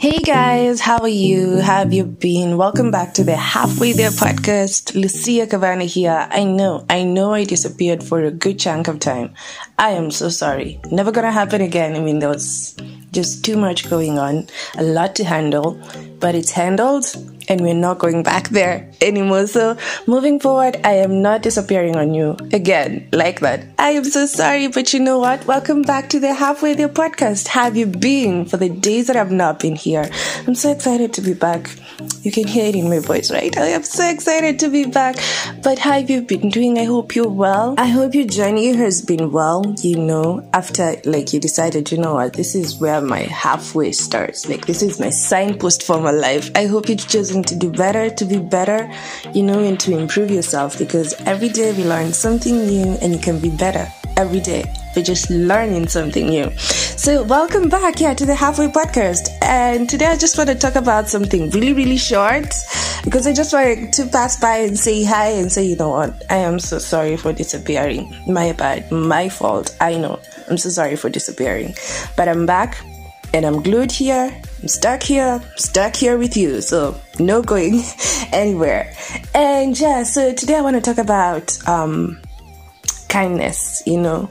Hey guys, how are you? Have you been? Welcome back to the Halfway There podcast. Lucia Cavana here. I know, I know I disappeared for a good chunk of time. I am so sorry. Never gonna happen again. I mean, there was just too much going on, a lot to handle, but it's handled and we're not going back there anymore. So moving forward, I am not disappearing on you again like that. I am so sorry, but you know what? Welcome back to the Halfway There podcast. Have you been for the days that I've not been here? I'm so excited to be back. You can hear it in my voice, right? I am so excited to be back. But how have you been doing? I hope you're well. I hope your journey has been well, you know, after like you decided, you know what, this is where my halfway starts. Like this is my signpost for my life. I hope you're choosing to do better, to be better, you know, and to improve yourself because every day we learn something new and you can be better every day for just learning something new. So, welcome back here to the Halfway Podcast. And today I just want to talk about something really, really short because I just wanted to pass by and say hi and say, you know what, I am so sorry for disappearing. My bad, my fault. I know. I'm so sorry for disappearing. But I'm back and I'm glued here. I'm stuck here, stuck here with you. So, no going anywhere. And yeah, so today I want to talk about, um, kindness, you know.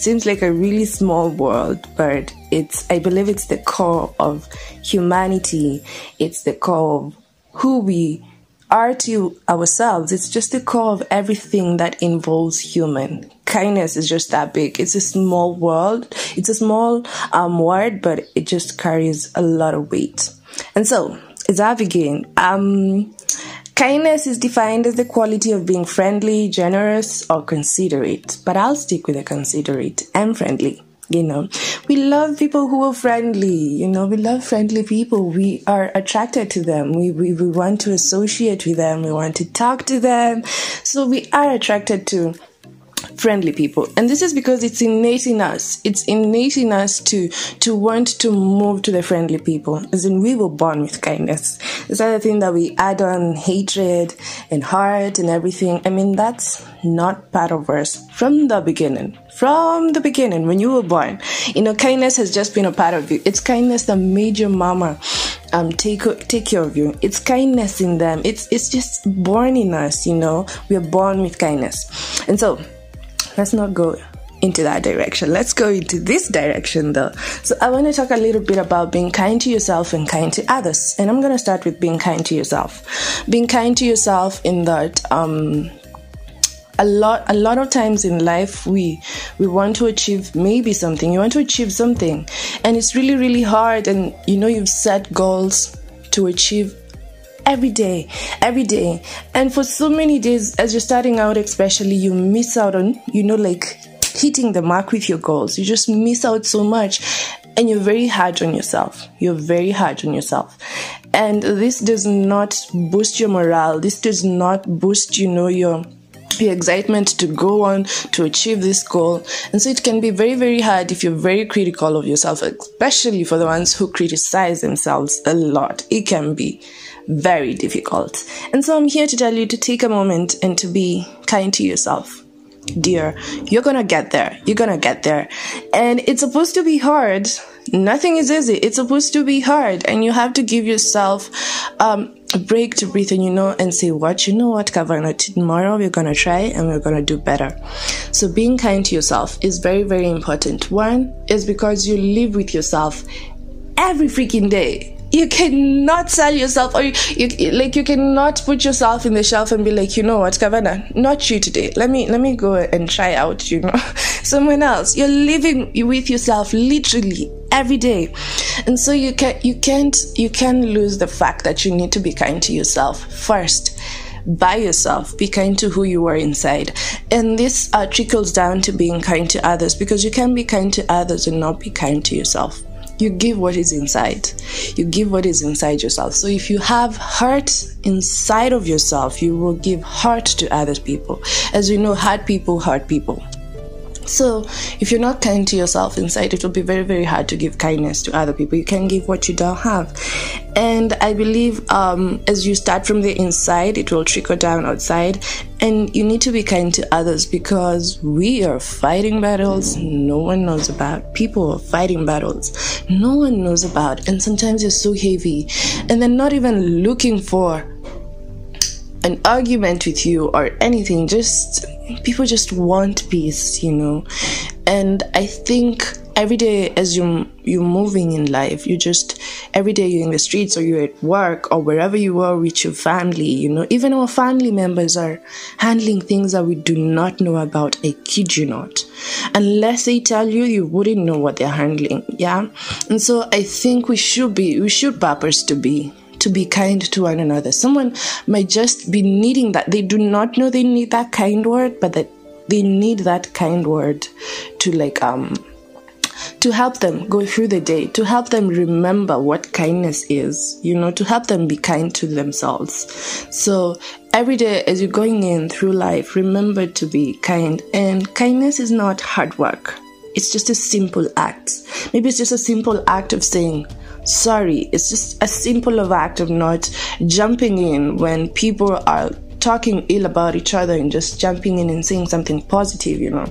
Seems like a really small world, but it's, I believe it's the core of humanity. It's the core of who we are to ourselves. It's just the core of everything that involves human. Kindness is just that big. It's a small world. It's a small um, word, but it just carries a lot of weight. And so, it's begin, um, Kindness is defined as the quality of being friendly, generous, or considerate, but I'll stick with the considerate and friendly. You know, we love people who are friendly. You know, we love friendly people. We are attracted to them. We, we, we want to associate with them. We want to talk to them. So we are attracted to friendly people. And this is because it's innate in us. It's innate in us to to want to move to the friendly people. As in we were born with kindness. This other thing that we add on hatred and heart and everything. I mean that's not part of us from the beginning. From the beginning when you were born. You know kindness has just been a part of you. It's kindness that made your mama um, take take care of you. It's kindness in them. It's it's just born in us, you know. We are born with kindness, and so let's not go into that direction. Let's go into this direction though. So I want to talk a little bit about being kind to yourself and kind to others. And I'm going to start with being kind to yourself. Being kind to yourself in that um a lot a lot of times in life we we want to achieve maybe something. You want to achieve something and it's really really hard and you know you've set goals to achieve every day, every day. And for so many days, as you're starting out, especially, you miss out on, you know, like hitting the mark with your goals. You just miss out so much and you're very hard on yourself. You're very hard on yourself. And this does not boost your morale. This does not boost, you know, your your excitement to go on to achieve this goal. And so it can be very, very hard if you're very critical of yourself, especially for the ones who criticize themselves a lot. It can be very difficult. And so I'm here to tell you to take a moment and to be kind to yourself. Dear, you're gonna get there. You're gonna get there. And it's supposed to be hard. Nothing is easy. It's supposed to be hard. And you have to give yourself um, a break to breathe and you know and say what you know what Kavana tomorrow we're gonna try and we're gonna do better. So being kind to yourself is very, very important. One is because you live with yourself every freaking day you cannot sell yourself or you, you, like you cannot put yourself in the shelf and be like you know what Kavana not you today. Let me let me go and try out you know. Someone else you're living with yourself literally every day. And so you can you can't you can lose the fact that you need to be kind to yourself first. By yourself. Be kind to who you are inside. And this uh, trickles down to being kind to others because you can be kind to others and not be kind to yourself you give what is inside. You give what is inside yourself. So if you have heart inside of yourself, you will give heart to other people. As we know, hurt people hurt people. So, if you're not kind to yourself inside, it will be very, very hard to give kindness to other people. You can give what you don't have. And I believe um, as you start from the inside, it will trickle down outside. And you need to be kind to others because we are fighting battles no one knows about. People are fighting battles no one knows about. And sometimes you're so heavy and they're not even looking for an argument with you or anything. Just people just want peace, you know. And I think every day as you you're moving in life, you just every day you're in the streets or you're at work or wherever you are with your family, you know. Even our family members are handling things that we do not know about. I kid you not. Unless they tell you, you wouldn't know what they're handling. Yeah. And so I think we should be we should purpose to be to be kind to one another. Someone might just be needing that. They do not know they need that kind word, but that they need that kind word to like um to help them go through the day, to help them remember what kindness is, you know, to help them be kind to themselves. So every day as you're going in through life, remember to be kind. And kindness is not hard work. It's just a simple act. Maybe it's just a simple act of saying, sorry. It's just a simple of act of not jumping in when people are talking ill about each other and just jumping in and saying something positive, you know.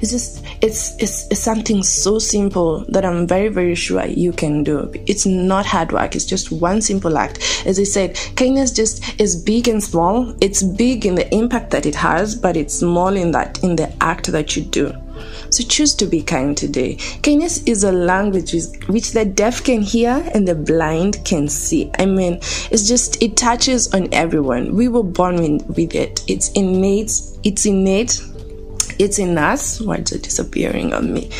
It's just it's it's, it's something so simple that I'm very very sure you can do. It's not hard work. It's just one simple act. As I said, kindness just is big and small. It's big in the impact that it has, but it's small in that in the act that you do. So choose to be kind today. Kindness is a language which the deaf can hear and the blind can see. I mean, it's just, it touches on everyone. We were born with it. It's innate. It's innate. It's in us. Words are disappearing on me.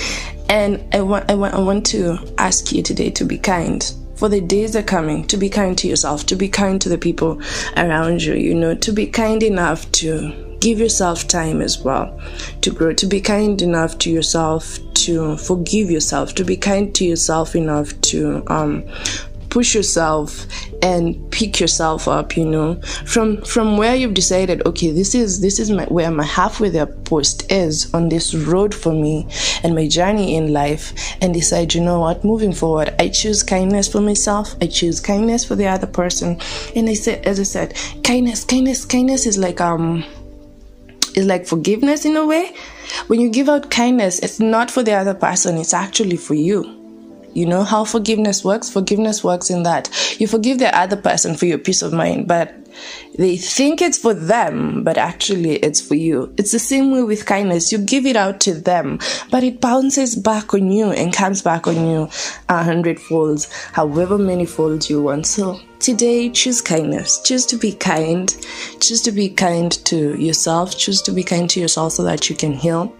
And I want, I want, I want to ask you today to be kind for the days are coming to be kind to yourself, to be kind to the people around you, you know, to be kind enough to give yourself time as well to grow, to be kind enough to yourself, to forgive yourself, to be kind to yourself enough to um, push yourself and pick yourself up you know. From from where you've decided okay this is this is my, where my halfway there post is on this road for me and my journey in life and decide you know what moving forward i choose kindness for myself i choose kindness for the other person. And i said as i said kindness kindness kindness is like um is like forgiveness in a way. When you give out kindness, it's not for the other person, it's actually for you. You know how forgiveness works? Forgiveness works in that you forgive the other person for your peace of mind, but they think it's for them, but actually it's for you. It's the same way with kindness. You give it out to them, but it bounces back on you and comes back on you a hundred folds, however many folds you want. So Today, choose kindness. Choose to be kind. Choose to be kind to yourself. Choose to be kind to yourself so that you can heal,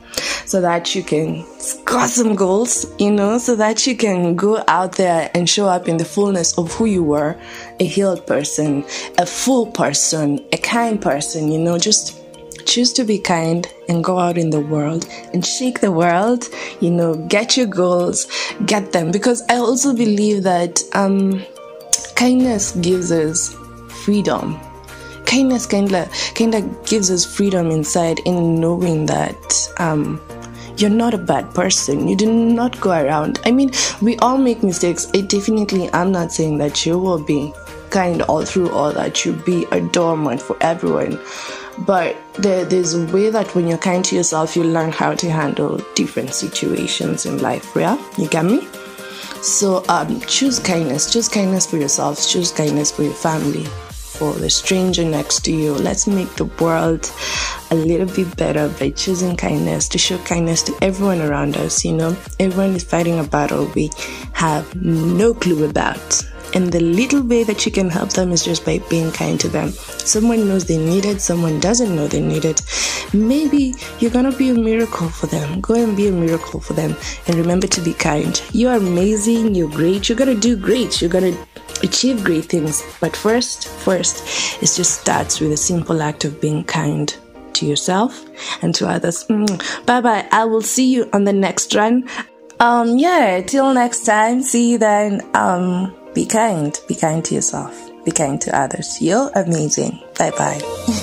so that you can score some goals, you know, so that you can go out there and show up in the fullness of who you were a healed person, a full person, a kind person, you know, just choose to be kind and go out in the world and shake the world you know get your goals get them because i also believe that um kindness gives us freedom. Kindness kind of kind of gives us freedom inside in knowing that um, you're not a bad person. You do not go around. I mean, we all make mistakes. I definitely am not saying that you will be kind all through all that you be a doormat for everyone. But there, there's a way that when you're kind to yourself, you learn how to handle different situations in life. Yeah, you get me? So um, choose kindness. Choose kindness for yourself. Choose kindness for your family, the stranger next to you. Let's make the world a little bit better by choosing kindness, to show kindness to everyone around us. You know, everyone is fighting a battle we have no clue about. And the little way that you can help them is just by being kind to them. Someone knows they need it, someone doesn't know they need it. Maybe you're gonna be a miracle for them. Go and be a miracle for them. And remember to be kind. You are amazing, you're great, you're gonna do great, you're gonna achieve great things. But first, first, it just starts with a simple act of being kind to yourself and to others. Mm. Bye bye. I will see you on the next run. Um, yeah, till next time. See you then. Um, be kind. Be kind to yourself. Be kind to others. You're amazing. Bye bye.